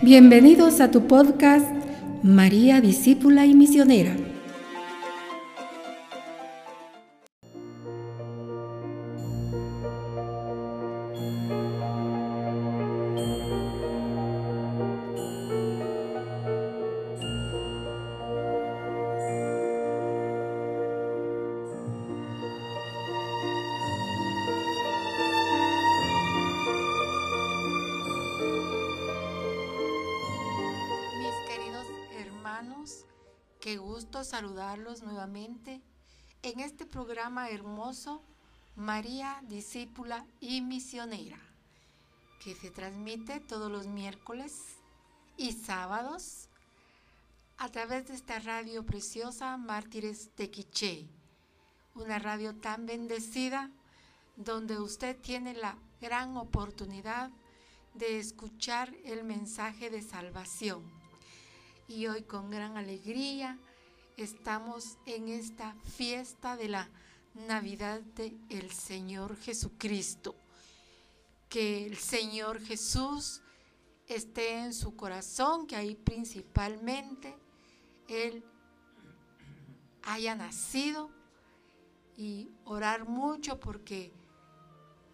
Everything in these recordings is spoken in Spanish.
Bienvenidos a tu podcast María Discípula y Misionera. Hermoso María, discípula y misionera, que se transmite todos los miércoles y sábados a través de esta radio preciosa Mártires de una radio tan bendecida donde usted tiene la gran oportunidad de escuchar el mensaje de salvación. Y hoy con gran alegría estamos en esta fiesta de la Navidad del Señor Jesucristo. Que el Señor Jesús esté en su corazón, que ahí principalmente Él haya nacido y orar mucho porque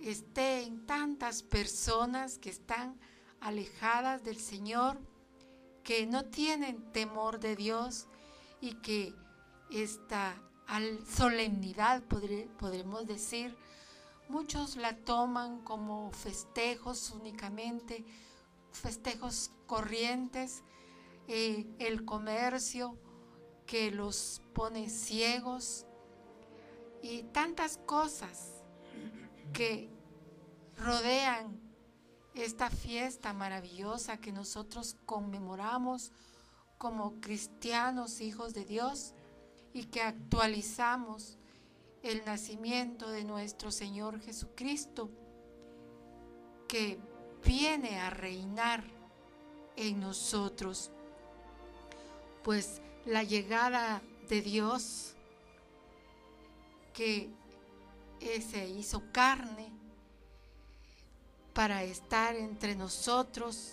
esté en tantas personas que están alejadas del Señor que no tienen temor de Dios y que esta solemnidad, podremos decir, muchos la toman como festejos únicamente, festejos corrientes, eh, el comercio que los pone ciegos y tantas cosas que rodean esta fiesta maravillosa que nosotros conmemoramos como cristianos hijos de Dios y que actualizamos el nacimiento de nuestro Señor Jesucristo, que viene a reinar en nosotros. Pues la llegada de Dios que se hizo carne, para estar entre nosotros,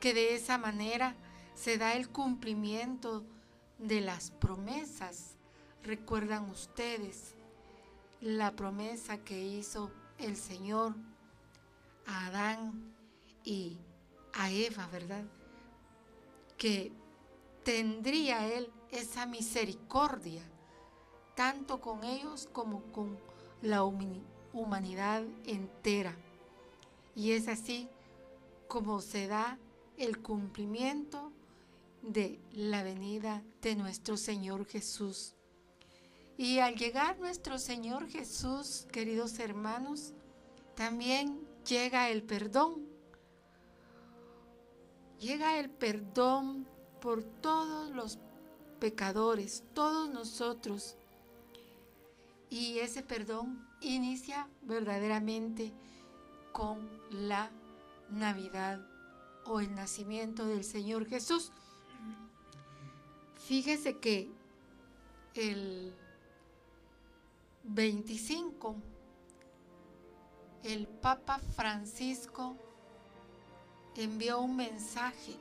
que de esa manera se da el cumplimiento de las promesas. Recuerdan ustedes la promesa que hizo el Señor a Adán y a Eva, ¿verdad? Que tendría Él esa misericordia, tanto con ellos como con la humanidad entera. Y es así como se da el cumplimiento de la venida de nuestro Señor Jesús. Y al llegar nuestro Señor Jesús, queridos hermanos, también llega el perdón. Llega el perdón por todos los pecadores, todos nosotros. Y ese perdón inicia verdaderamente con la Navidad o el nacimiento del Señor Jesús. Fíjese que el 25, el Papa Francisco envió un mensaje.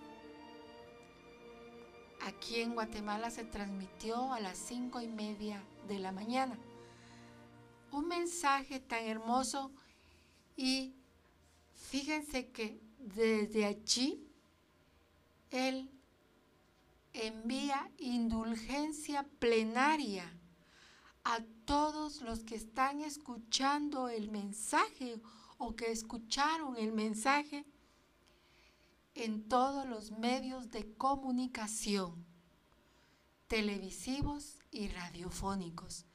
Aquí en Guatemala se transmitió a las cinco y media de la mañana. Un mensaje tan hermoso y Fíjense que desde allí Él envía indulgencia plenaria a todos los que están escuchando el mensaje o que escucharon el mensaje en todos los medios de comunicación, televisivos y radiofónicos.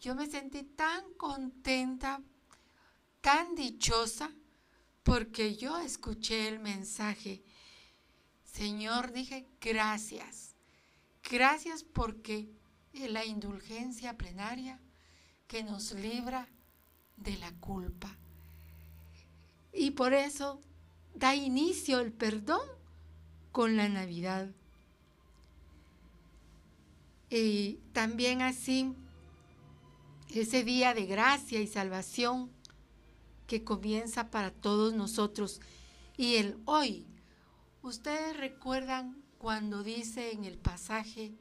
Yo me sentí tan contenta tan dichosa porque yo escuché el mensaje. Señor, dije, gracias. Gracias porque la indulgencia plenaria que nos libra de la culpa. Y por eso da inicio el perdón con la Navidad. Y también así, ese día de gracia y salvación que comienza para todos nosotros y el hoy. Ustedes recuerdan cuando dice en el pasaje,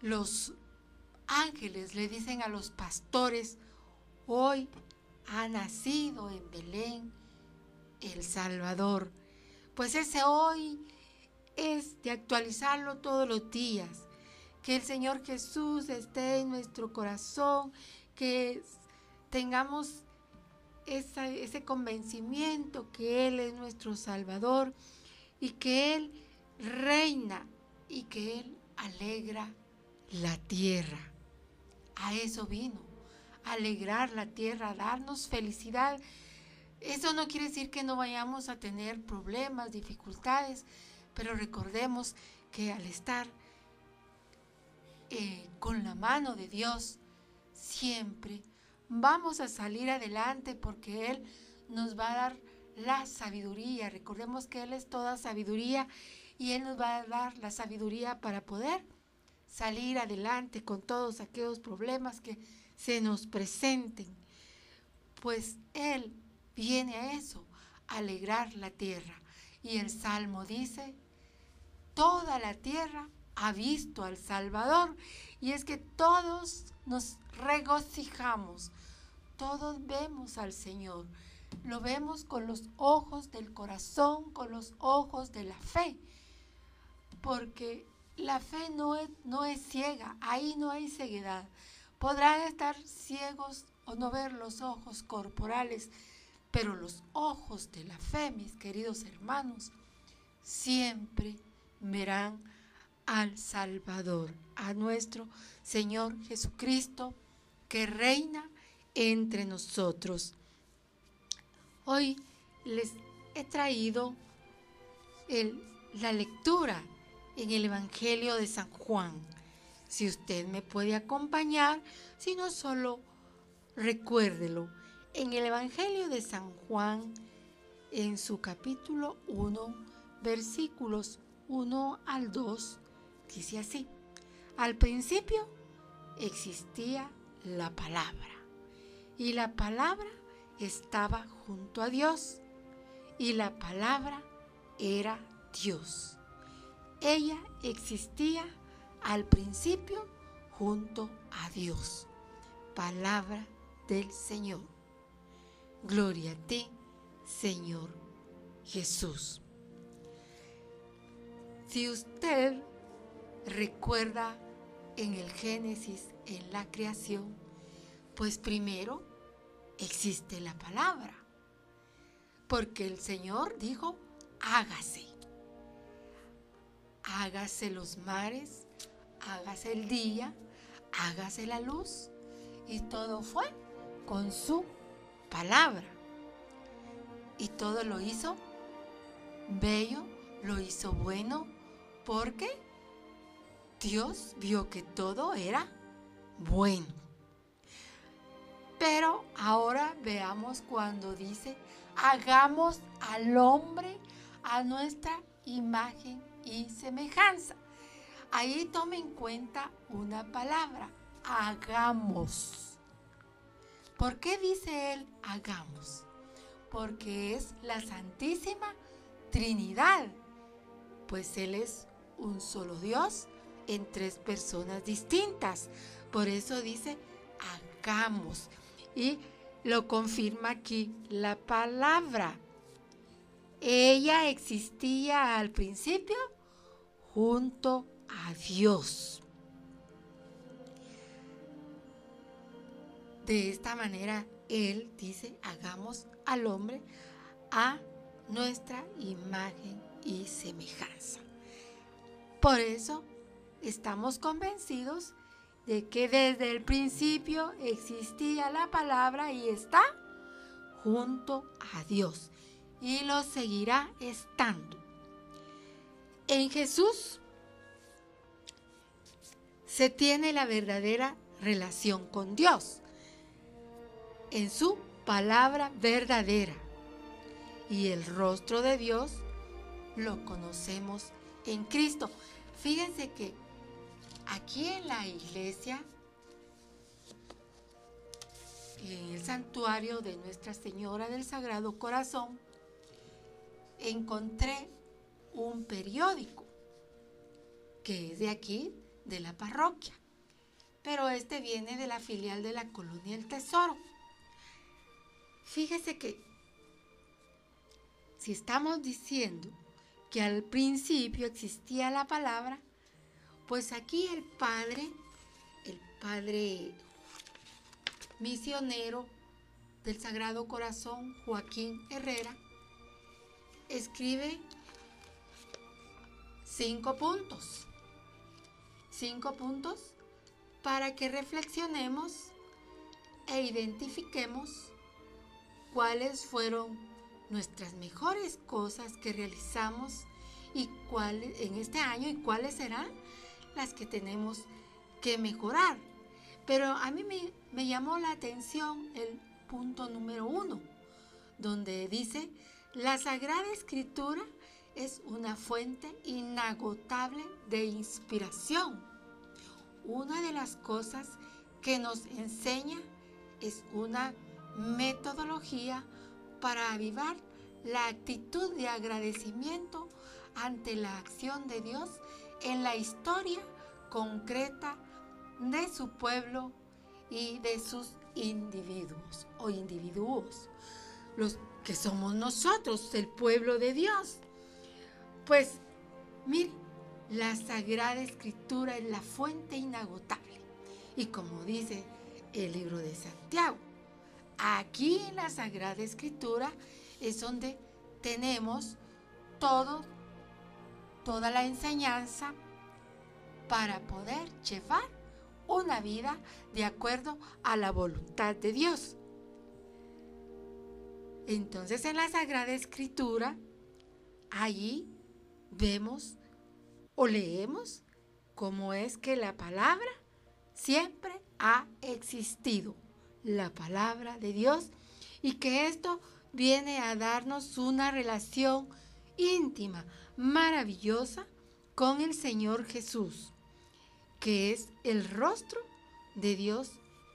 los ángeles le dicen a los pastores, hoy ha nacido en Belén el Salvador. Pues ese hoy es de actualizarlo todos los días. Que el Señor Jesús esté en nuestro corazón, que tengamos ese convencimiento que Él es nuestro Salvador y que Él reina y que Él alegra la tierra. A eso vino, alegrar la tierra, darnos felicidad. Eso no quiere decir que no vayamos a tener problemas, dificultades, pero recordemos que al estar eh, con la mano de Dios, siempre vamos a salir adelante porque Él nos va a dar la sabiduría. Recordemos que Él es toda sabiduría y Él nos va a dar la sabiduría para poder salir adelante con todos aquellos problemas que se nos presenten. Pues Él viene a eso, a alegrar la tierra. Y el Salmo dice, toda la tierra ha visto al Salvador. Y es que todos nos regocijamos, todos vemos al Señor. Lo vemos con los ojos del corazón, con los ojos de la fe. Porque la fe no es, ciega, ahí no hay ceguedad. Podrán estar ciegos o no ver los ojos corporales, pero los ojos de la fe, mis queridos hermanos, siempre verán al Salvador, a nuestro Señor Jesucristo, que reina entre nosotros. Hoy les he traído la lectura en el Evangelio de San Juan. Si usted me puede acompañar, si no solo recuérdelo. En el Evangelio de San Juan, en su capítulo 1, versículos 1 al 2, dice así. Al principio existía la palabra y la palabra estaba junto a Dios y la palabra era Dios. Ella existía al principio junto a Dios. Palabra del Señor. Gloria a ti, Señor Jesús. Si usted recuerda en el Génesis, en la creación, pues primero existe la palabra. Porque el Señor dijo, hágase hágase los mares, hágase el día, hágase la luz. Y todo fue con su palabra. Y todo lo hizo bello, lo hizo bueno, porque Dios vio que todo era bueno. Pero ahora veamos cuando dice, hagamos al hombre a nuestra imagen y semejanza. Ahí tome en cuenta una palabra, hagamos. ¿Por qué dice él hagamos? Porque es la Santísima Trinidad, pues Él es un solo Dios en tres personas distintas. Por eso dice hagamos. Y lo confirma aquí la palabra. Ella existía al principio junto a Dios. De esta manera, Él dice, hagamos al hombre a nuestra imagen y semejanza. Por eso estamos convencidos de que desde el principio existía la palabra y está junto a Dios y lo seguirá estando. En Jesús se tiene la verdadera relación con Dios, en su palabra verdadera. Y el rostro de Dios lo conocemos en Cristo. Fíjense que aquí en la iglesia en el santuario de Nuestra Señora del Sagrado Corazón, encontré un periódico que es de aquí, de la parroquia, pero este viene de la filial de la Colonia El Tesoro. Fíjese que si estamos diciendo que al principio existía la palabra, pues aquí el Padre, el Padre misionero del Sagrado Corazón, Joaquín Herrera, escribe cinco puntos. Cinco puntos para que reflexionemos e identifiquemos cuáles fueron nuestras mejores cosas que realizamos y cuáles en este año y cuáles serán las que tenemos que mejorar. Pero a mí me, llamó la atención el punto número uno, donde dice, la Sagrada Escritura es una fuente inagotable de inspiración. Una de las cosas que nos enseña es una metodología para avivar la actitud de agradecimiento ante la acción de Dios en la historia concreta de su pueblo y de sus individuos o individuos, los que somos nosotros, el pueblo de Dios. Pues, mire, la Sagrada Escritura es la fuente inagotable. Y como dice el libro de Santiago, aquí en la Sagrada Escritura es donde tenemos todo, toda la enseñanza para poder llevar una vida de acuerdo a la voluntad de Dios. Entonces en la Sagrada Escritura, allí vemos o leemos cómo es que la palabra siempre ha existido, la palabra de Dios, y que esto viene a darnos una relación íntima, maravillosa con el Señor Jesús que es el rostro de Dios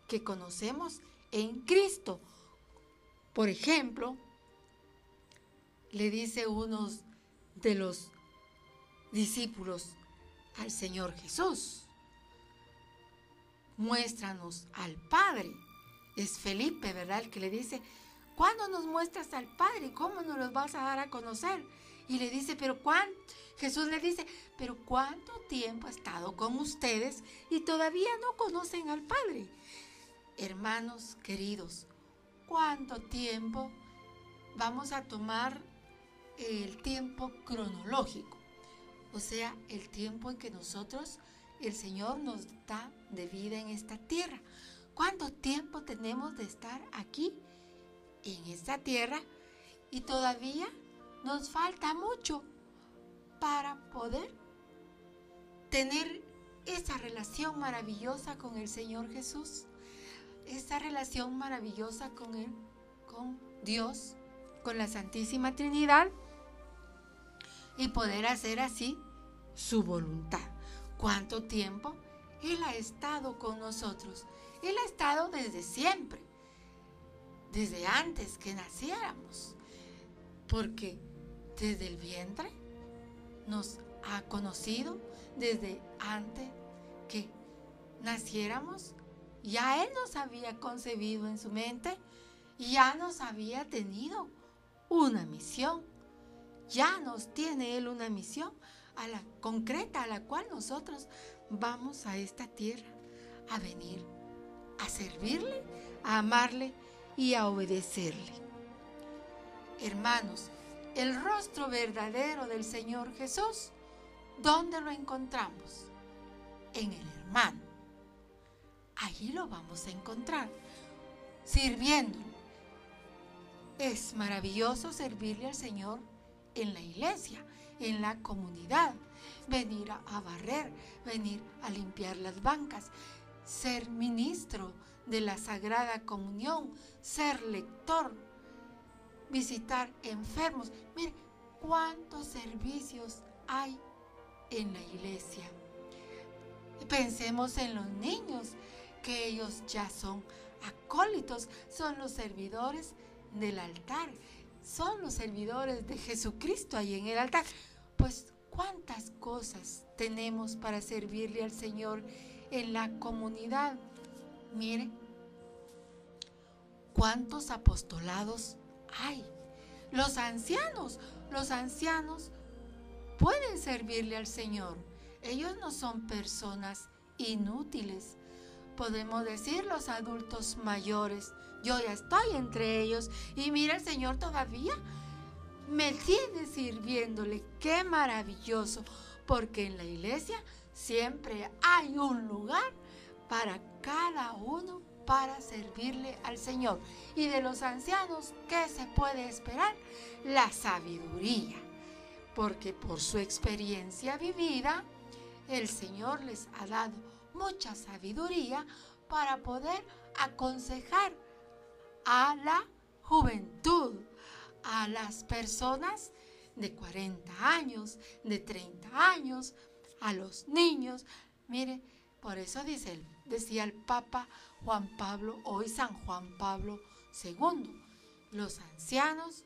que conocemos en Cristo. Por ejemplo, le dice uno de los discípulos al Señor Jesús, muéstranos al Padre. Es Felipe, ¿verdad? El que le dice, ¿cuándo nos muestras al Padre? ¿Cómo nos los vas a dar a conocer? Y le dice, pero ¿cuánto? Jesús le dice, pero ¿cuánto tiempo ha estado con ustedes y todavía no conocen al Padre? Hermanos queridos, ¿cuánto tiempo vamos a tomar el tiempo cronológico? O sea, el tiempo en que nosotros, el Señor nos da de vida en esta tierra. ¿Cuánto tiempo tenemos de estar aquí, en esta tierra? Y todavía nos falta mucho para poder tener esa relación maravillosa con el Señor Jesús, esa relación maravillosa con Él, con Dios, con la Santísima Trinidad y poder hacer así su voluntad. ¿Cuánto tiempo? Él ha estado con nosotros. Él ha estado desde siempre, desde antes que naciéramos, porque desde el vientre, nos ha conocido desde antes que naciéramos. Ya Él nos había concebido en su mente, ya nos había tenido una misión. Ya nos tiene Él una misión a la concreta a la cual nosotros vamos a esta tierra a venir a servirle, a amarle y a obedecerle. Hermanos, el rostro verdadero del Señor Jesús, ¿dónde lo encontramos? En el hermano. Allí lo vamos a encontrar, sirviéndolo. Es maravilloso servirle al Señor en la iglesia, en la comunidad, venir a, barrer, venir a limpiar las bancas, ser ministro de la Sagrada Comunión, ser lector, visitar enfermos. Mire, cuántos servicios hay en la iglesia. Pensemos en los niños, que ellos ya son acólitos, son los servidores del altar, son los servidores de Jesucristo ahí en el altar. Pues cuántas cosas tenemos para servirle al Señor en la comunidad. Miren, cuántos apostolados hay. Los ancianos, los ancianos pueden servirle al Señor. Ellos no son personas inútiles. Podemos decir los adultos mayores. Yo ya estoy entre ellos y mira el Señor todavía me tiene sirviéndole. Qué maravilloso, porque en la iglesia siempre hay un lugar para cada uno para servirle al Señor. Y de los ancianos, ¿qué se puede esperar? La sabiduría, porque por su experiencia vivida, el Señor les ha dado mucha sabiduría para poder aconsejar a la juventud, a las personas de 40 años, de 30 años, a los niños. Mire, por eso dice, decía el Papa Juan Pablo, hoy San Juan Pablo II, los ancianos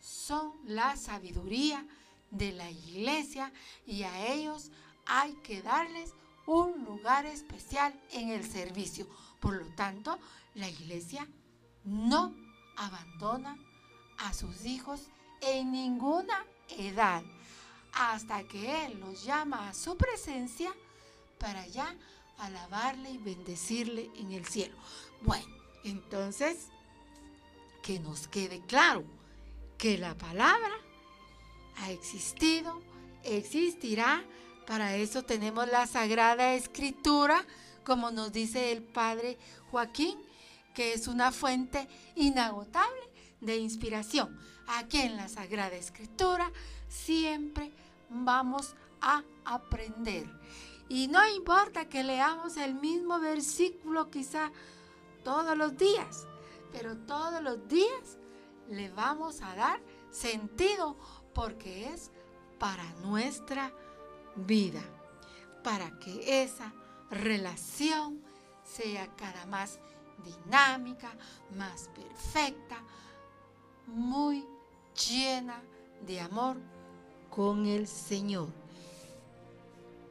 son la sabiduría de la iglesia y a ellos hay que darles un lugar especial en el servicio. Por lo tanto, la iglesia no abandona a sus hijos en ninguna edad, hasta que Él los llama a su presencia para ya alabarle y bendecirle en el cielo. Bueno, entonces, que nos quede claro que la palabra ha existido, existirá, para eso tenemos la Sagrada Escritura, como nos dice el Padre Joaquín, que es una fuente inagotable de inspiración. Aquí en la Sagrada Escritura siempre vamos a aprender. Y no importa que leamos el mismo versículo quizá todos los días, pero todos los días le vamos a dar sentido porque es para nuestra vida, para que esa relación sea cada más dinámica, más perfecta, muy llena de amor con el Señor.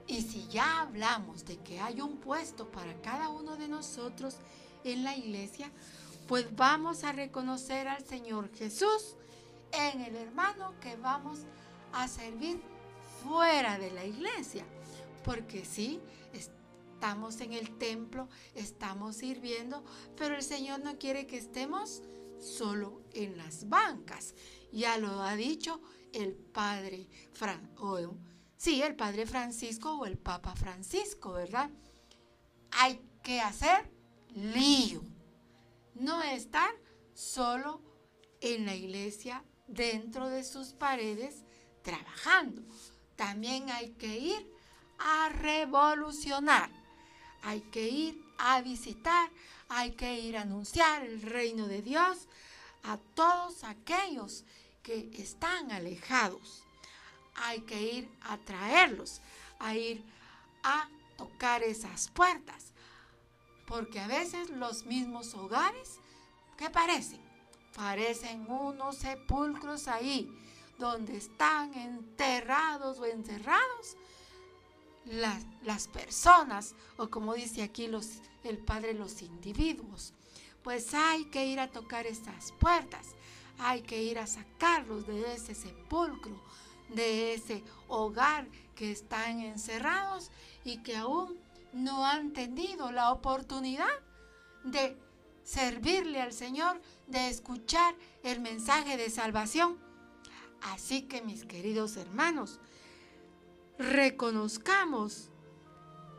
Y si ya hablamos de que hay un puesto para cada uno de nosotros en la iglesia, pues vamos a reconocer al Señor Jesús en el hermano que vamos a servir fuera de la iglesia. Porque sí, estamos en el templo, estamos sirviendo, pero el Señor no quiere que estemos solo en las bancas. Ya lo ha dicho el padre Fran, sí, el padre Francisco o el Papa Francisco, ¿verdad? Hay que hacer lío, no estar solo en la iglesia dentro de sus paredes trabajando. También hay que ir a revolucionar, hay que ir a visitar, hay que ir a anunciar el reino de Dios a todos aquellos que están alejados. Hay que ir a traerlos, a ir a tocar esas puertas. Porque a veces los mismos hogares, ¿qué parecen? Parecen unos sepulcros ahí, donde están enterrados o encerrados las, las personas, o como dice aquí los el Padre los individuos. Pues hay que ir a tocar esas puertas, hay que ir a sacarlos de ese sepulcro, de ese hogar que están encerrados y que aún no han tenido la oportunidad de servirle al Señor, de escuchar el mensaje de salvación. Así que mis queridos hermanos, reconozcamos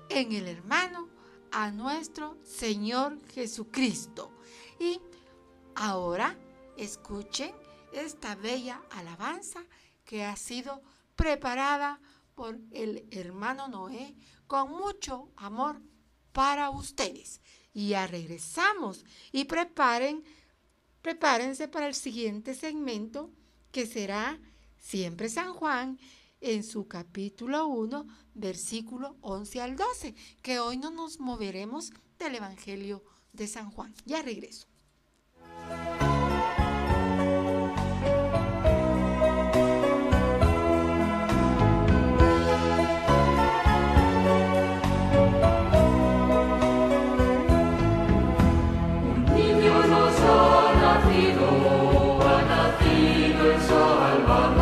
en el hermano a nuestro Señor Jesucristo. Y ahora escuchen esta bella alabanza que ha sido preparada por el hermano Noé con mucho amor para ustedes. Y ya regresamos y preparen, prepárense para el siguiente segmento que será siempre San Juan en su capítulo 1, versículo 11 al 12, que hoy no nos moveremos del Evangelio de San Juan. Ya regreso. Amen.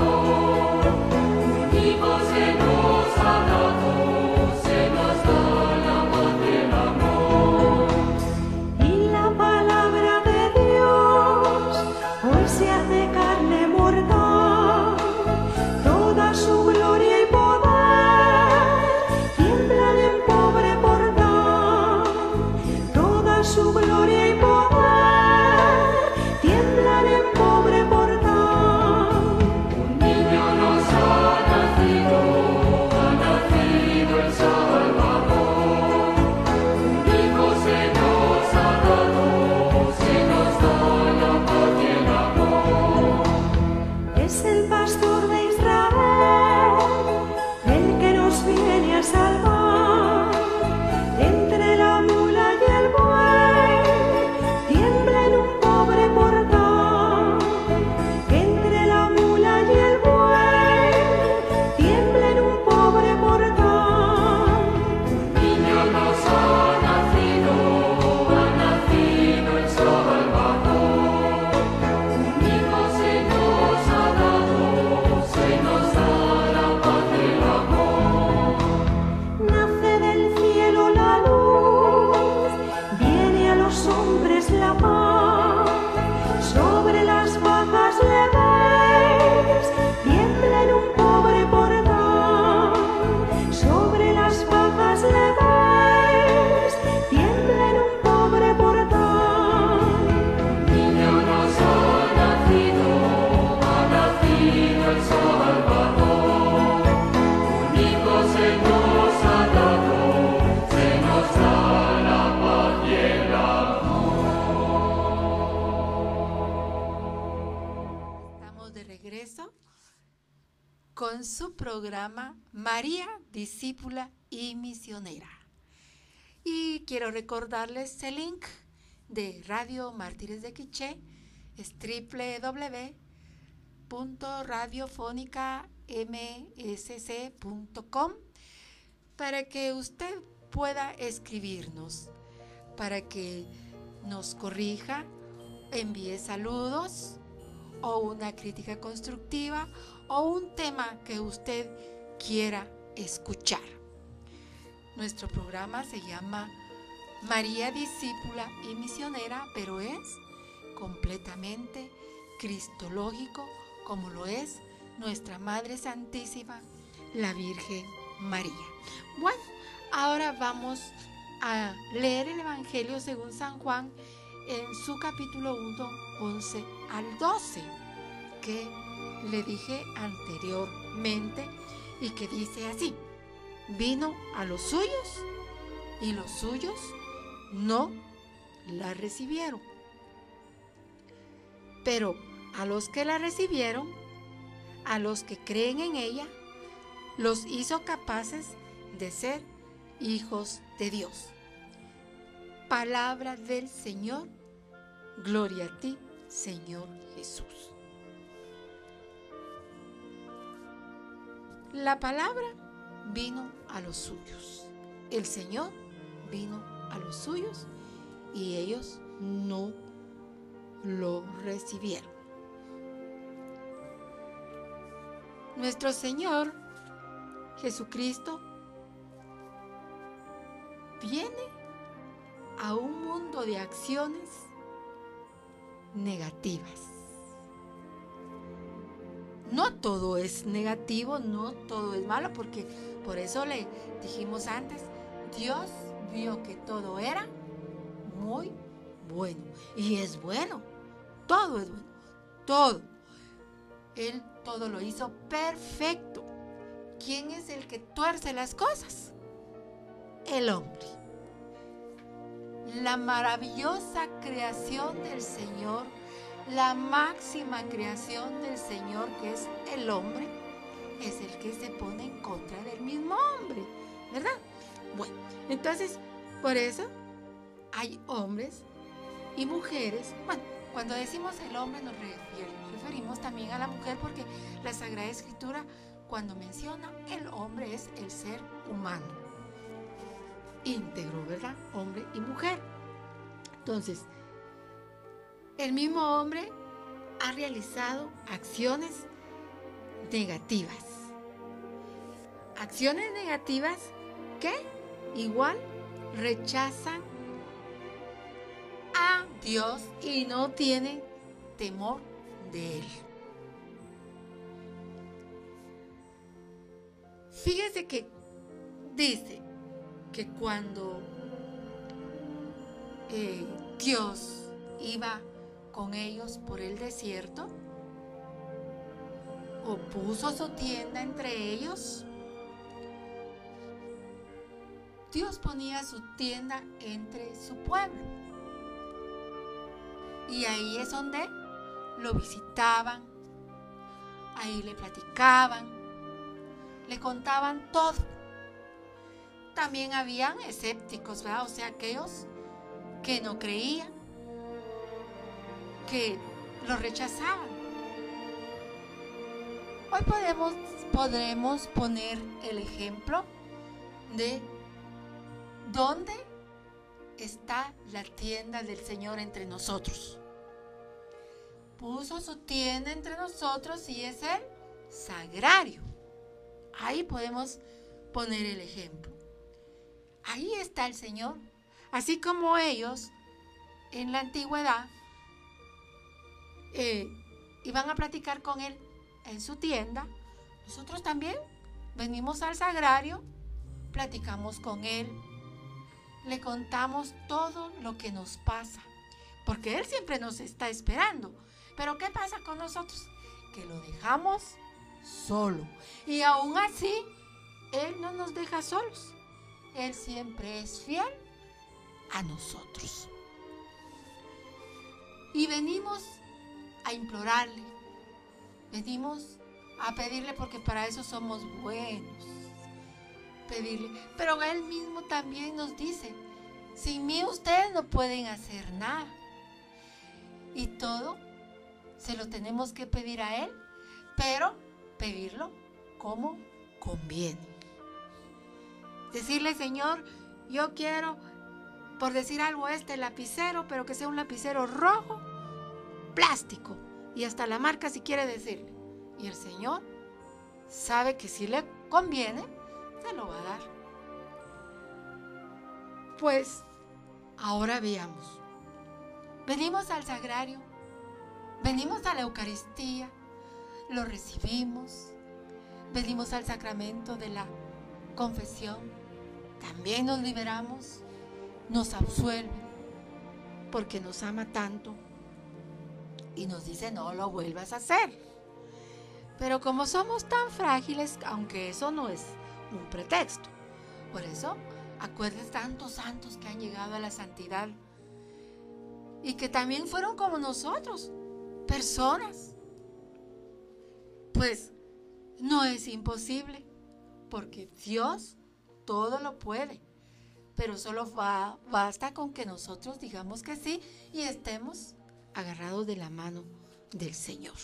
María, discípula y misionera. Y quiero recordarles el link de Radio Mártires de Quiché, es www.radiofónicamsc.com para que usted pueda escribirnos, para que nos corrija, envíe saludos o una crítica constructiva o un tema que usted quiera escuchar. Nuestro programa se llama María Discípula y Misionera, pero es completamente cristológico como lo es nuestra Madre Santísima, la Virgen María. Bueno, ahora vamos a leer el Evangelio según San Juan en su capítulo 1, 11 al 12, que le dije anteriormente y que dice así, vino a los suyos y los suyos no la recibieron. Pero a los que la recibieron, a los que creen en ella, los hizo capaces de ser hijos de Dios. Palabra del Señor, gloria a ti, Señor Jesús. La palabra vino a los suyos. El Señor vino a los suyos y ellos no lo recibieron. Nuestro Señor Jesucristo viene a un mundo de acciones negativas no todo es negativo, no todo es malo, porque por eso le dijimos antes, Dios vio que todo era muy bueno. Y es bueno, todo es bueno, todo. Él todo lo hizo perfecto. ¿Quién es el que tuerce las cosas? El hombre. La maravillosa creación del Señor la máxima creación del Señor, que es el hombre, es el que se pone en contra del mismo hombre, ¿verdad? Bueno, entonces, por eso hay hombres y mujeres. Bueno, cuando decimos el hombre nos referimos también a la mujer porque la Sagrada Escritura cuando menciona el hombre es el ser humano. Íntegro, ¿verdad? Hombre y mujer. Entonces, el mismo hombre ha realizado acciones negativas. Acciones negativas que igual rechazan a Dios y no tienen temor de Él. Fíjese que dice que cuando eh, Dios iba con ellos por el desierto, o puso su tienda entre ellos, Dios ponía su tienda entre su pueblo. Y ahí es donde lo visitaban, ahí le platicaban, le contaban todo. También habían escépticos, ¿verdad? O sea, aquellos que no creían, que lo rechazaban. Hoy podemos, podremos poner el ejemplo de dónde está la tienda del Señor entre nosotros. Puso su tienda entre nosotros y es el sagrario. Ahí podemos poner el ejemplo. Ahí está el Señor. Así como ellos en la antigüedad eh, iban a platicar con Él en su tienda, nosotros también venimos al sagrario, platicamos con Él, le contamos todo lo que nos pasa, porque Él siempre nos está esperando. Pero ¿qué pasa con nosotros? Que lo dejamos solo. Y aún así, Él no nos deja solos. Él siempre es fiel a nosotros. Y venimos a implorarle. Venimos a pedirle porque para eso somos buenos. Pedirle. Pero Él mismo también nos dice, sin mí ustedes no pueden hacer nada. Y todo se lo tenemos que pedir a Él, pero pedirlo como conviene. Decirle, Señor, yo quiero, por decir algo, este lapicero, pero que sea un lapicero rojo, plástico, y hasta la marca si quiere decirle. Y el Señor sabe que si le conviene, se lo va a dar. Pues ahora veamos. Venimos al sagrario, venimos a la Eucaristía, lo recibimos, venimos al sacramento de la confesión, también nos liberamos, nos absuelve, porque nos ama tanto y nos dice no lo vuelvas a hacer. Pero como somos tan frágiles, aunque eso no es un pretexto, por eso acuerdes tantos santos que han llegado a la santidad y que también fueron como nosotros, personas pues no es imposible, porque Dios todo lo puede, pero solo basta con que nosotros digamos que sí y estemos agarrados de la mano del Señor.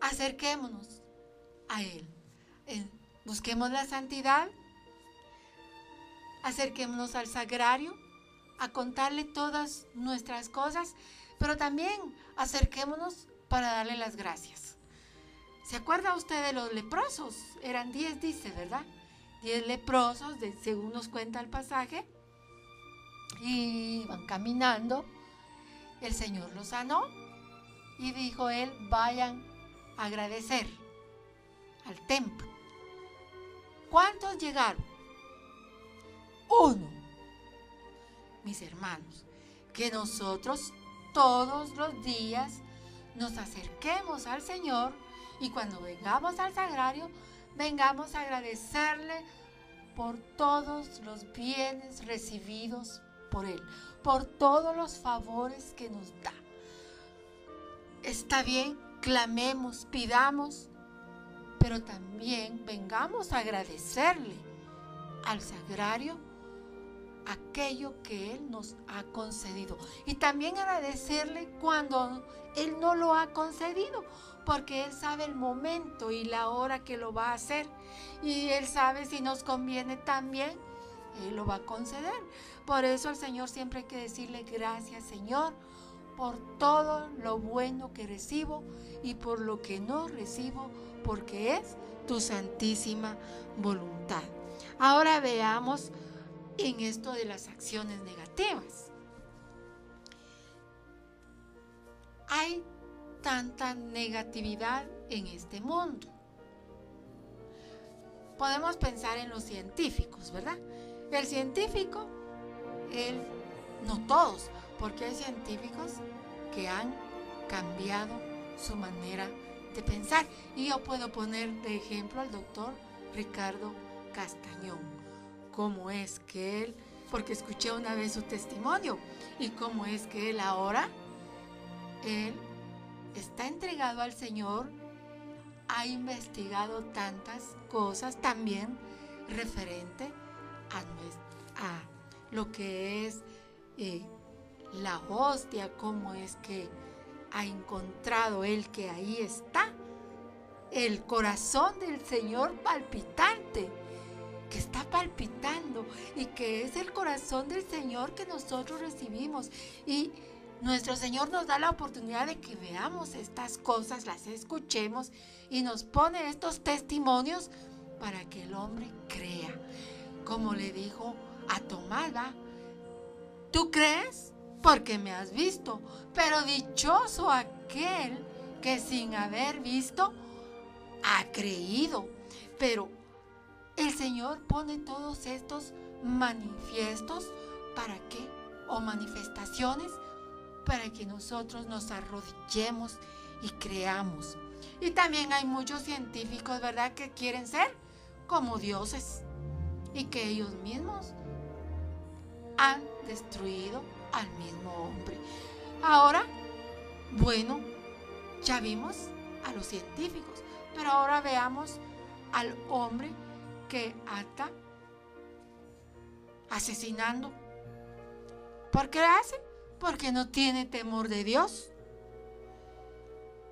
Acerquémonos a Él, busquemos la santidad, acerquémonos al sagrario, a contarle todas nuestras cosas, pero también acerquémonos para darle las gracias. ¿Se acuerda usted de los leprosos? Eran diez, dice, ¿verdad? Diez leprosos, según nos cuenta el pasaje. Y iban caminando. El Señor los sanó. Y dijo él, vayan a agradecer al templo. ¿Cuántos llegaron? Uno. Mis hermanos, que nosotros todos los días nos acerquemos al Señor y cuando vengamos al sagrario, vengamos a agradecerle por todos los bienes recibidos por Él, por todos los favores que nos da. Está bien, clamemos, pidamos, pero también vengamos a agradecerle al sagrario aquello que Él nos ha concedido. Y también agradecerle cuando Él no lo ha concedido, porque Él sabe el momento y la hora que lo va a hacer. Y Él sabe si nos conviene también, Él lo va a conceder. Por eso al Señor siempre hay que decirle gracias Señor por todo lo bueno que recibo y por lo que no recibo, porque es tu santísima voluntad. Ahora veamos en esto de las acciones negativas. Hay tanta negatividad en este mundo. Podemos pensar en los científicos, ¿verdad? El científico, él, no todos, porque hay científicos que han cambiado su manera de pensar. Y yo puedo poner de ejemplo al doctor Ricardo Castañón, cómo es que él, porque escuché una vez su testimonio, y cómo es que él ahora, él está entregado al Señor, ha investigado tantas cosas también referente a, a lo que es eh, la hostia, cómo es que ha encontrado él que ahí está el corazón del Señor palpitante, que está palpitando y que es el corazón del Señor que nosotros recibimos. Y nuestro Señor nos da la oportunidad de que veamos estas cosas, las escuchemos y nos pone estos testimonios para que el hombre crea. Como le dijo a Tomada, ¿tú crees? Porque me has visto, pero dichoso aquel que sin haber visto ha creído. Pero el Señor pone todos estos manifiestos para qué? O manifestaciones para que nosotros nos arrodillemos y creamos. Y también hay muchos científicos, ¿verdad?, que quieren ser como dioses y que ellos mismos han destruido al mismo hombre. Ahora, bueno, ya vimos a los científicos, pero ahora veamos al hombre que ata asesinando. ¿Por qué hace? Porque no tiene temor de Dios.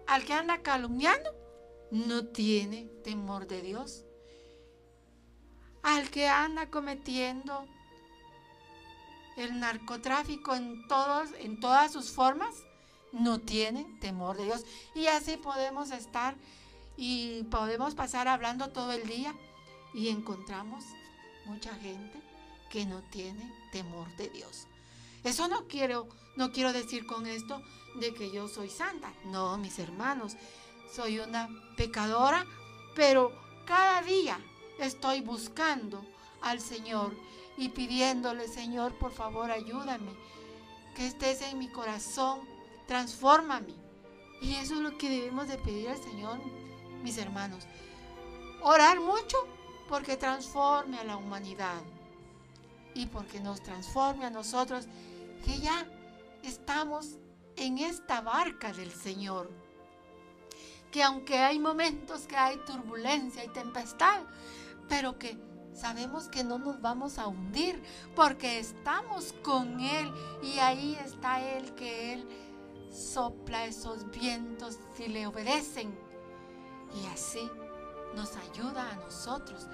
Al que anda calumniando, no tiene temor de Dios. Al que anda cometiendo el narcotráfico en, todos, en todas sus formas, no tiene temor de Dios. Y así podemos estar y podemos pasar hablando todo el día y encontramos mucha gente que no tiene temor de Dios. Eso no quiero, no quiero decir con esto de que yo soy santa. No, mis hermanos, soy una pecadora, pero cada día estoy buscando al Señor y pidiéndole, Señor, por favor, ayúdame, que estés en mi corazón, transfórmame. Y eso es lo que debemos de pedir al Señor mis hermanos. Orar mucho porque transforme a la humanidad y porque nos transforme a nosotros que ya estamos en esta barca del Señor. Que aunque hay momentos que hay turbulencia y tempestad, pero que sabemos que no nos vamos a hundir porque estamos con Él y ahí está Él que Él sopla esos vientos si le obedecen. Y así nos ayuda a nosotros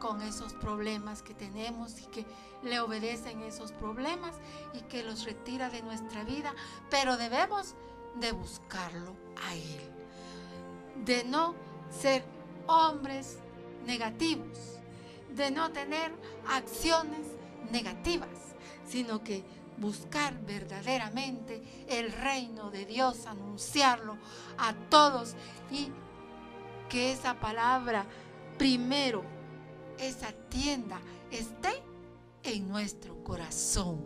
con esos problemas que tenemos y que le obedecen esos problemas y que los retira de nuestra vida, pero debemos de buscarlo a Él, de no ser hombres negativos, de no tener acciones negativas, sino que buscar verdaderamente el reino de Dios, anunciarlo a todos y que esa palabra primero, esa tienda esté en nuestro corazón.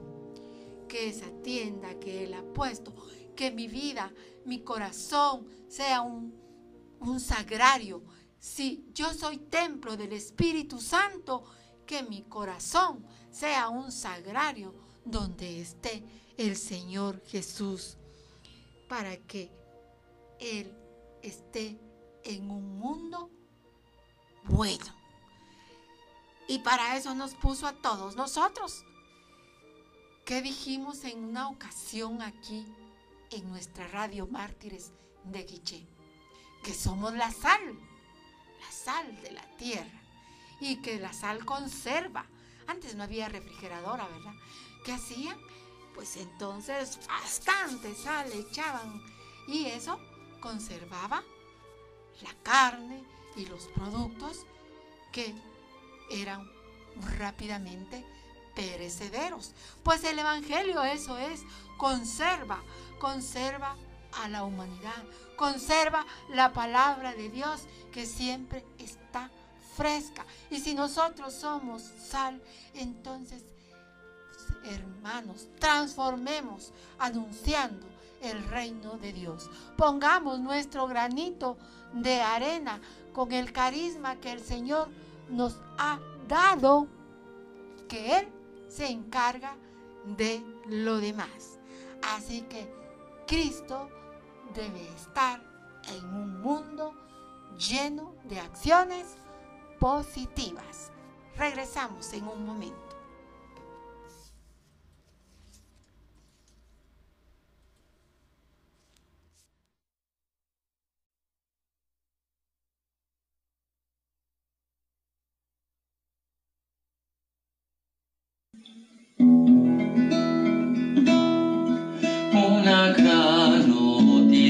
Que esa tienda que Él ha puesto, que mi vida, mi corazón sea un, un sagrario. Si yo soy templo del Espíritu Santo, que mi corazón sea un sagrario donde esté el Señor Jesús, para que Él esté en un mundo bueno. Y para eso nos puso a todos nosotros. ¿Qué dijimos en una ocasión aquí en nuestra radio Mártires de Quiché? Que somos la sal, la sal de la tierra y que la sal conserva. Antes no había refrigeradora, ¿verdad? ¿Qué hacían? Pues entonces bastante sal echaban y eso conservaba la carne y los productos que eran rápidamente perecederos. Pues el Evangelio eso es, conserva, conserva a la humanidad, conserva la palabra de Dios que siempre está fresca. Y si nosotros somos sal, entonces, hermanos, transformemos anunciando el reino de Dios. Pongamos nuestro granito de arena con el carisma que el Señor nos ha dado, que Él se encarga de lo demás. Así que Cristo debe estar en un mundo lleno de acciones positivas. Regresamos en un momento.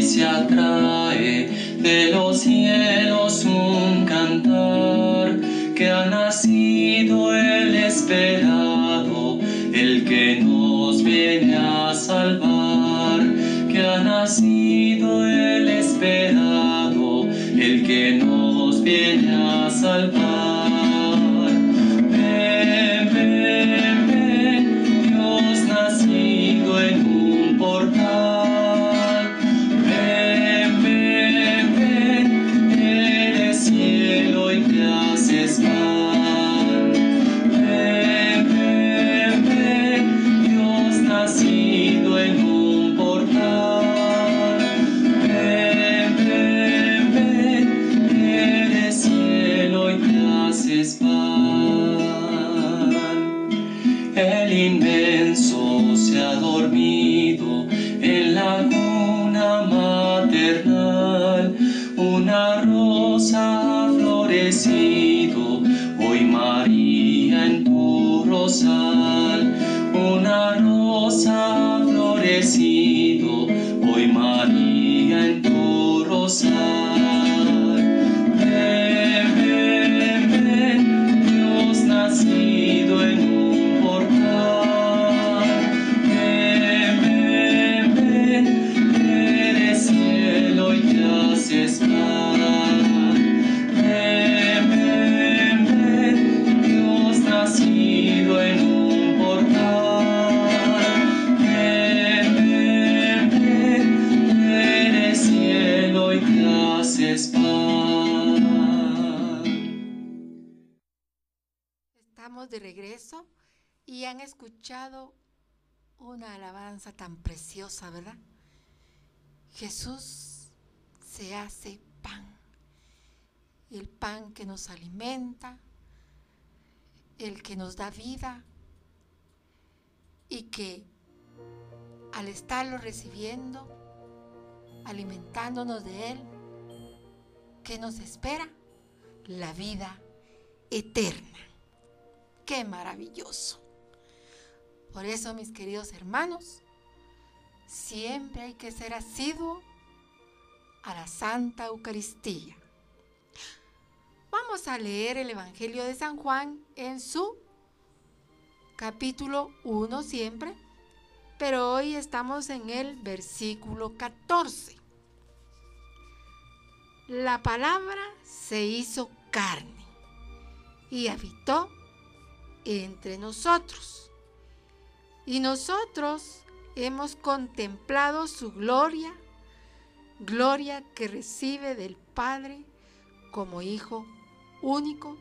Noticia trae de los cielos un cantar que ha nacido el esperado, el que nos viene a salvar, que ha nacido el esperado, el que nos viene a salvar. Que nos alimenta, el que nos da vida y que al estarlo recibiendo, alimentándonos de él, ¿qué nos espera? La vida eterna. Qué maravilloso. Por eso, mis queridos hermanos, siempre hay que ser asiduo a la Santa Eucaristía. Vamos a leer el Evangelio de San Juan en su capítulo 1 siempre, pero hoy estamos en el versículo 14. La palabra se hizo carne y habitó entre nosotros. Y nosotros hemos contemplado su gloria, gloria que recibe del Padre como Hijo único,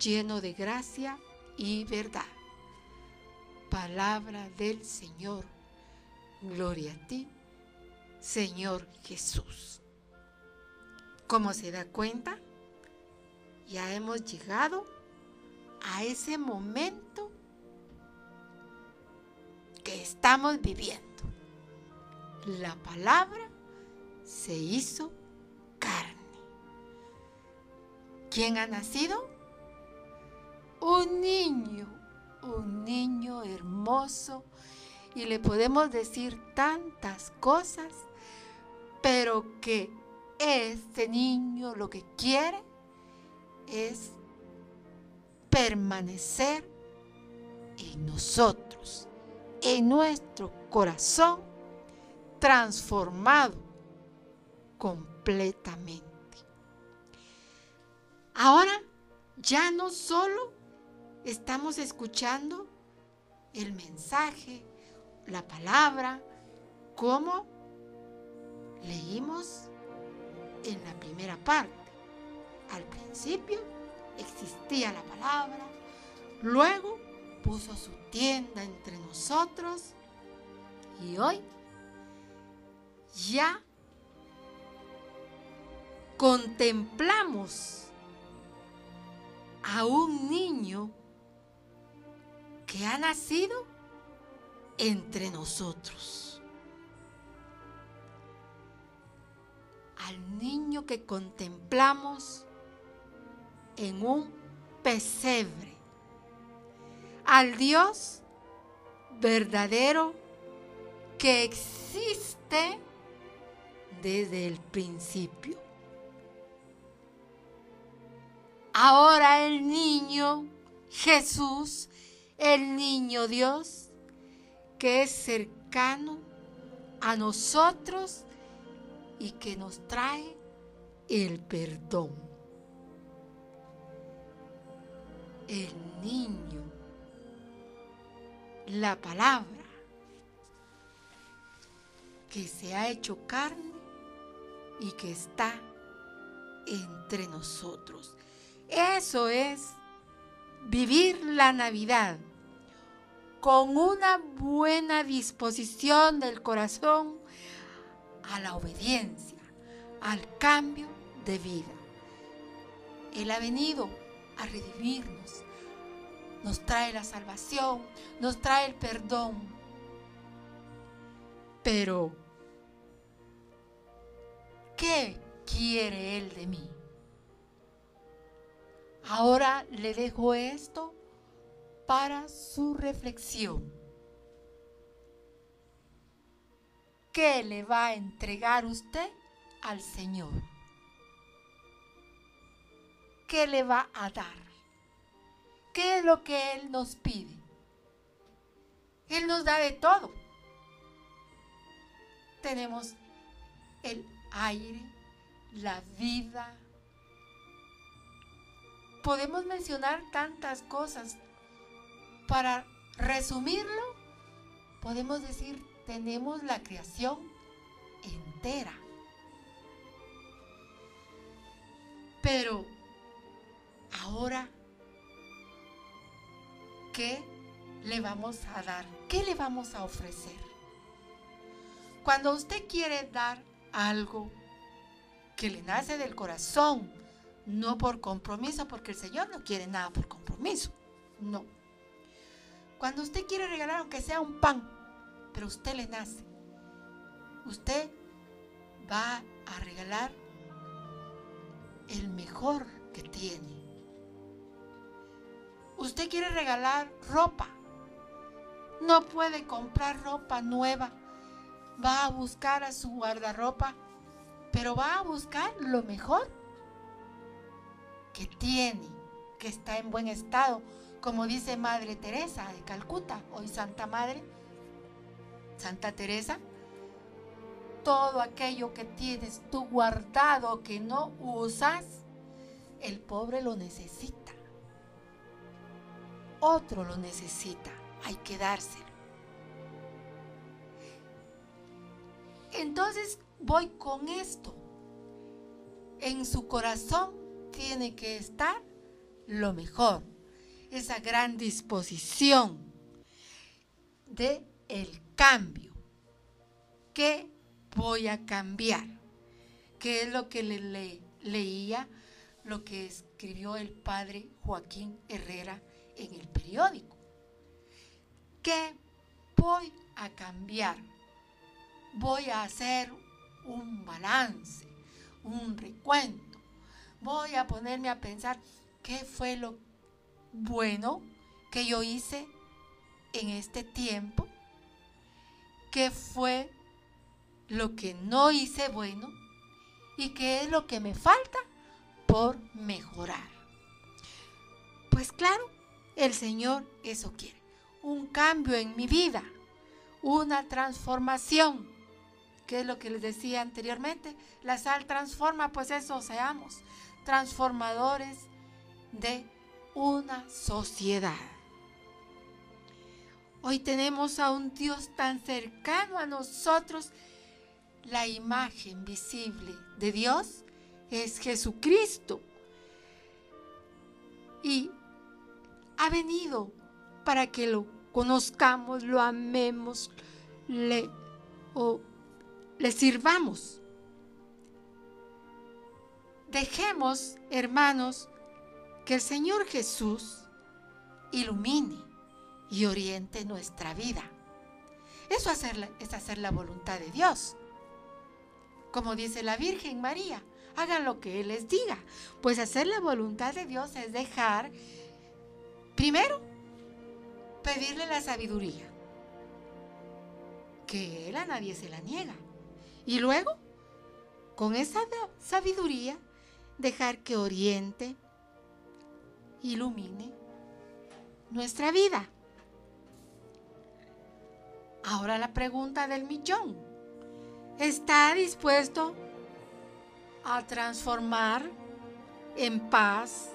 lleno de gracia y verdad. Palabra del Señor. Gloria a ti, Señor Jesús. Como se da cuenta, ya hemos llegado a ese momento estamos viviendo. La palabra se hizo carne. ¿Quién ha nacido? Un niño, un niño hermoso. Y le podemos decir tantas cosas, pero que este niño lo que quiere es permanecer en nosotros, en nuestro corazón transformado completamente. Ahora ya no solo estamos escuchando el mensaje, la palabra, como leímos en la primera parte. Al principio existía la palabra, luego puso su tienda entre nosotros y hoy ya contemplamos a un niño que ha nacido entre nosotros. Al niño que contemplamos en un pesebre. Al Dios verdadero que existe desde el principio. Ahora el niño Jesús, el niño Dios, que es cercano a nosotros y que nos trae el perdón. El niño, la palabra que se ha hecho carne y que está entre nosotros. Eso es vivir la Navidad con una buena disposición del corazón a la obediencia, al cambio de vida. Él ha venido a redimirnos, nos trae la salvación, nos trae el perdón. Pero, ¿qué quiere Él de mí? Ahora le dejo esto para su reflexión. ¿Qué le va a entregar usted al Señor? ¿Qué le va a dar? ¿Qué es lo que Él nos pide? Él nos da de todo. Tenemos el aire, la vida, podemos mencionar tantas cosas. Para resumirlo, podemos decir, tenemos la creación entera. Pero ahora, ¿qué le vamos a dar? ¿Qué le vamos a ofrecer? Cuando usted quiere dar algo que le nace del corazón, no por compromiso, porque el Señor no quiere nada por compromiso. No. Cuando usted quiere regalar, aunque sea un pan, pero usted le nace, usted va a regalar el mejor que tiene. Usted quiere regalar ropa. No puede comprar ropa nueva. Va a buscar a su guardarropa, pero va a buscar lo mejor que tiene, que está en buen estado, como dice Madre Teresa de Calcuta, hoy Santa Madre, Santa Teresa, todo aquello que tienes tú guardado que no usas, el pobre lo necesita. Otro lo necesita, hay que dárselo. Entonces voy con esto. En su corazón tiene que estar lo mejor, esa gran disposición de el cambio. ¿Qué voy a cambiar? ¿Qué es lo que le, leía, lo que escribió el padre Joaquín Herrera en el periódico? ¿Qué voy a cambiar. Voy a hacer un balance, un recuento. Voy a ponerme a pensar qué fue lo bueno que yo hice en este tiempo, qué fue lo que no hice bueno y qué es lo que me falta por mejorar. Pues claro, el Señor eso quiere. Un cambio en mi vida, una transformación. ¿Qué es lo que les decía anteriormente? La sal transforma, pues eso seamos, transformadores de una sociedad. Hoy tenemos a un Dios tan cercano a nosotros. La imagen visible de Dios es Jesucristo. Y ha venido para que lo conozcamos, lo amemos, le, o le sirvamos. Dejemos, hermanos, que el Señor Jesús ilumine y oriente nuestra vida. Eso es hacer la voluntad de Dios. Como dice la Virgen María, hagan lo que Él les diga. Pues hacer la voluntad de Dios es dejar, primero, pedirle la sabiduría, que Él a nadie se la niega. Y luego, con esa sabiduría, dejar que oriente, ilumine nuestra vida. Ahora la pregunta del millón. ¿Está dispuesto a transformar en paz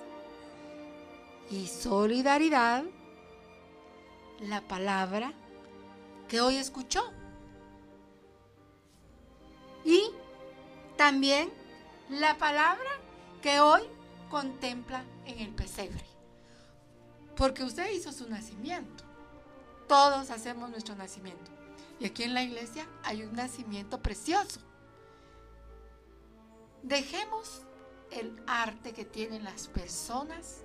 y solidaridad la palabra que hoy escuchó? Y también la palabra que hoy contempla en el pesebre. Porque usted hizo su nacimiento. Todos hacemos nuestro nacimiento. Y aquí en la iglesia hay un nacimiento precioso. Dejemos el arte que tienen las personas,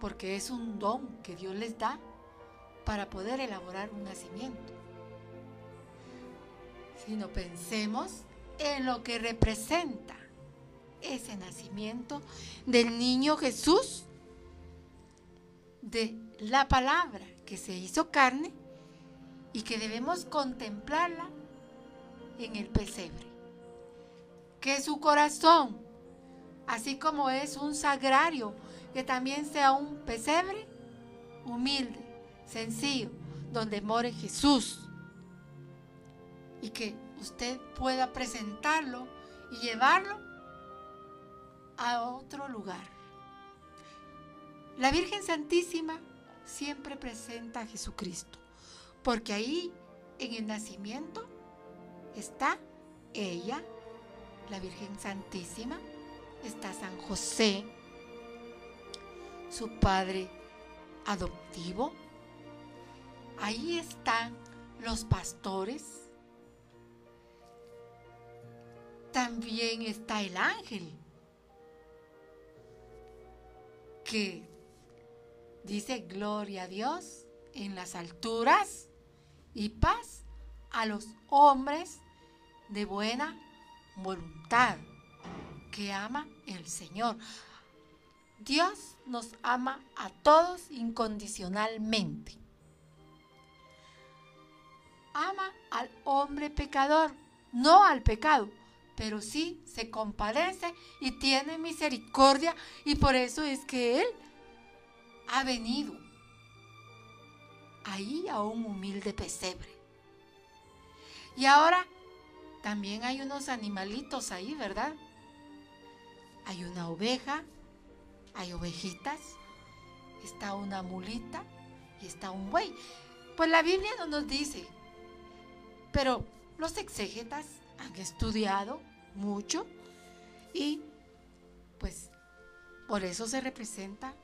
porque es un don que Dios les da para poder elaborar un nacimiento. Sino pensemos en lo que representa ese nacimiento del niño Jesús, de la palabra que se hizo carne y que debemos contemplarla en el pesebre. Que su corazón, así como es un sagrario, que también sea un pesebre humilde, sencillo, donde more Jesús. Y que usted pueda presentarlo y llevarlo a otro lugar. La Virgen Santísima siempre presenta a Jesucristo, porque ahí en el nacimiento está ella, la Virgen Santísima, está San José, su padre adoptivo, ahí están los pastores, también está el ángel, que dice gloria a Dios en las alturas y paz a los hombres de buena voluntad que ama el Señor. Dios nos ama a todos incondicionalmente. Ama al hombre pecador, no al pecado, pero sí se compadece y tiene misericordia y por eso es que Él ha venido ahí a un humilde pesebre. Y ahora también hay unos animalitos ahí, ¿verdad? Hay una oveja, hay ovejitas, está una mulita y está un buey. Pues la Biblia no nos dice, pero los exégetas han estudiado mucho y pues por eso se representa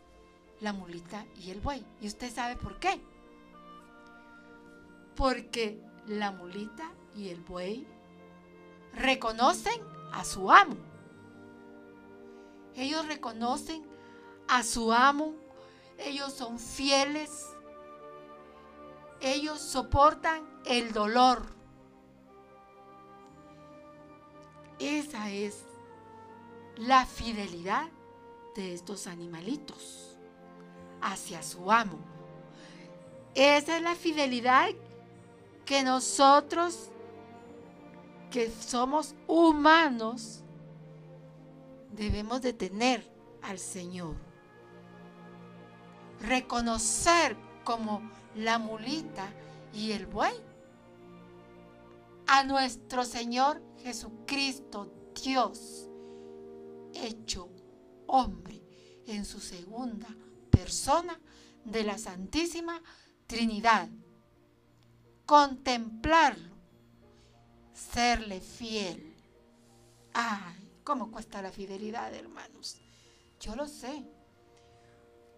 la mulita y el buey. ¿Y usted sabe por qué? Porque la mulita y el buey reconocen a su amo. Ellos reconocen a su amo. Ellos son fieles. ellos soportan el dolor. Esa es la fidelidad de estos animalitos hacia su amo. Esa es la fidelidad que nosotros, que somos humanos, debemos de tener al Señor. Reconocer como la mulita y el buey a nuestro Señor Jesucristo, Dios, hecho hombre en su segunda persona de la Santísima Trinidad. Contemplarlo, serle fiel. Ay, ¿cómo cuesta la fidelidad, hermanos? Yo lo sé.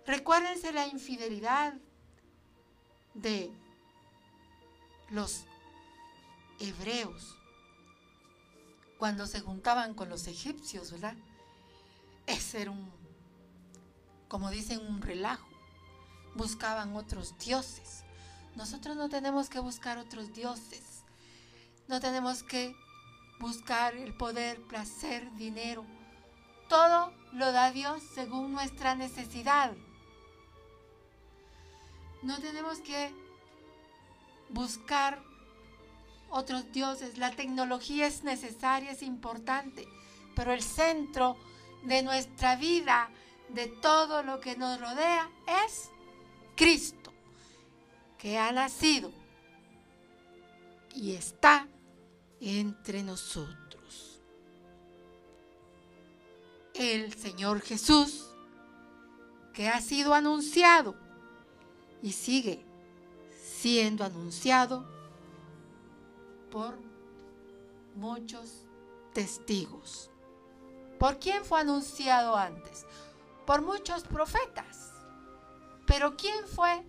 Recuérdense la infidelidad de los hebreos cuando se juntaban con los egipcios, ¿verdad? Ese era un, como dicen, un relajo. Buscaban otros dioses. Nosotros no tenemos que buscar otros dioses. No tenemos que buscar el poder, placer, dinero. Todo lo da Dios según nuestra necesidad. No tenemos que buscar otros dioses. La tecnología es necesaria, es importante, pero el centro de nuestra vida, de todo lo que nos rodea, es Cristo, que ha nacido y está entre nosotros. El Señor Jesús, que ha sido anunciado y sigue siendo anunciado por muchos testigos. ¿Por quién fue anunciado antes? Por muchos profetas. Pero ¿quién fue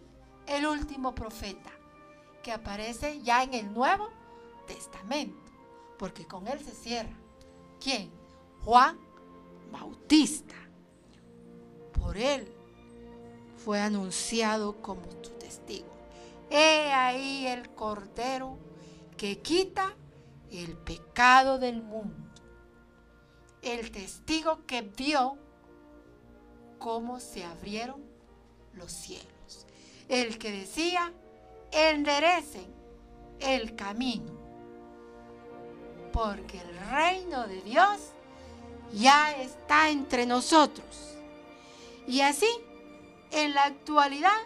el último profeta que aparece ya en el Nuevo Testamento? Porque con él se cierra. ¿Quién? Juan Bautista. Por él fue anunciado como tu testigo. He ahí el Cordero que quita el pecado del mundo. El testigo que vio cómo se abrieron los cielos. El que decía, enderecen el camino. Porque el reino de Dios ya está entre nosotros. Y así en la actualidad,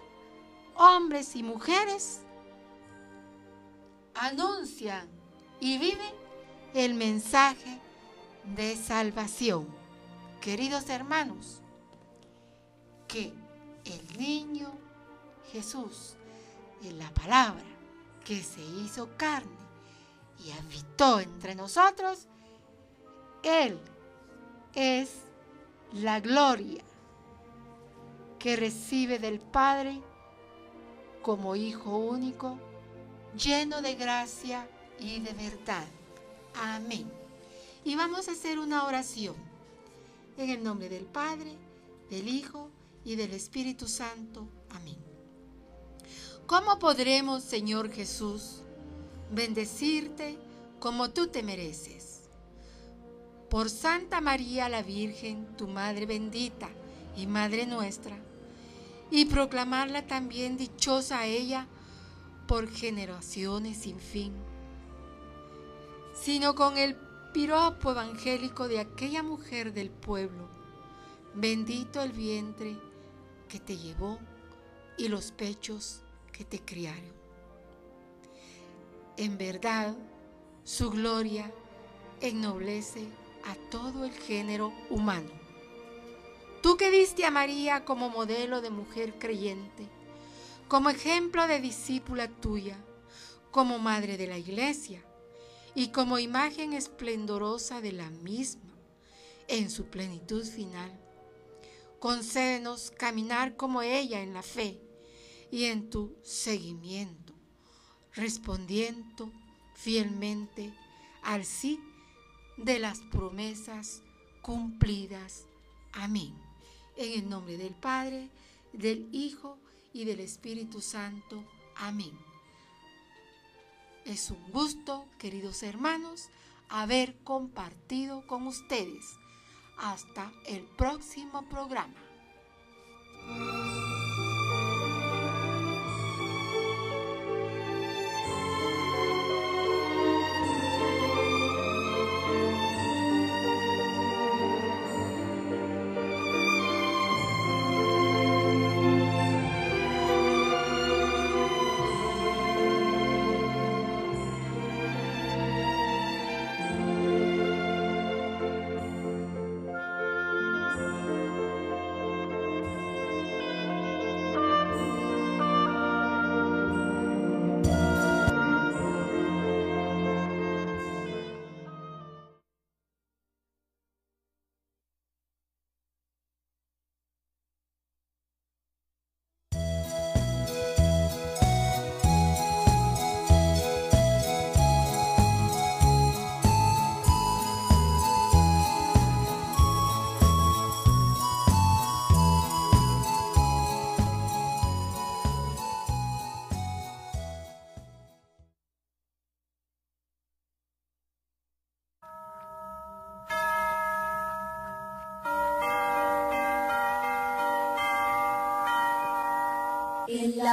hombres y mujeres anuncian y viven el mensaje de salvación. Queridos hermanos, que el niño Jesús, en la palabra que se hizo carne y habitó entre nosotros, Él es la gloria que recibe del Padre como Hijo único, lleno de gracia y de verdad. Amén. Y vamos a hacer una oración en el nombre del Padre, del Hijo y del Espíritu Santo. Amén. ¿Cómo podremos, Señor Jesús, bendecirte como tú te mereces? Por Santa María la Virgen, tu Madre bendita y Madre nuestra, y proclamarla también dichosa a ella por generaciones sin fin, sino con el piropo evangélico de aquella mujer del pueblo. Bendito el vientre que te llevó y los pechos que te criaron. En verdad, su gloria ennoblece a todo el género humano. Tú que diste a María como modelo de mujer creyente, como ejemplo de discípula tuya, como madre de la iglesia y como imagen esplendorosa de la misma en su plenitud final. Concédenos caminar como ella en la fe y en tu seguimiento, respondiendo fielmente al sí de las promesas cumplidas. Amén. En el nombre del Padre, del Hijo y del Espíritu Santo. Amén. Es un gusto, queridos hermanos, haber compartido con ustedes. Hasta el próximo programa.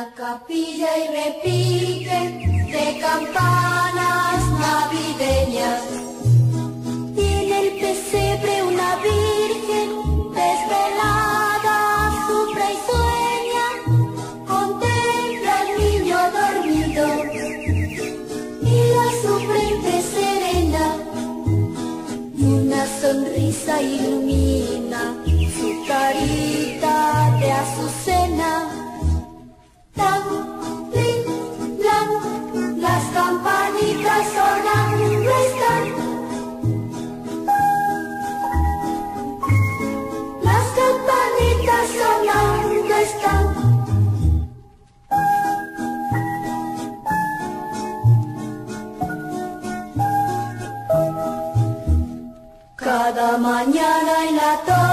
la capilla y mañana y la tarde.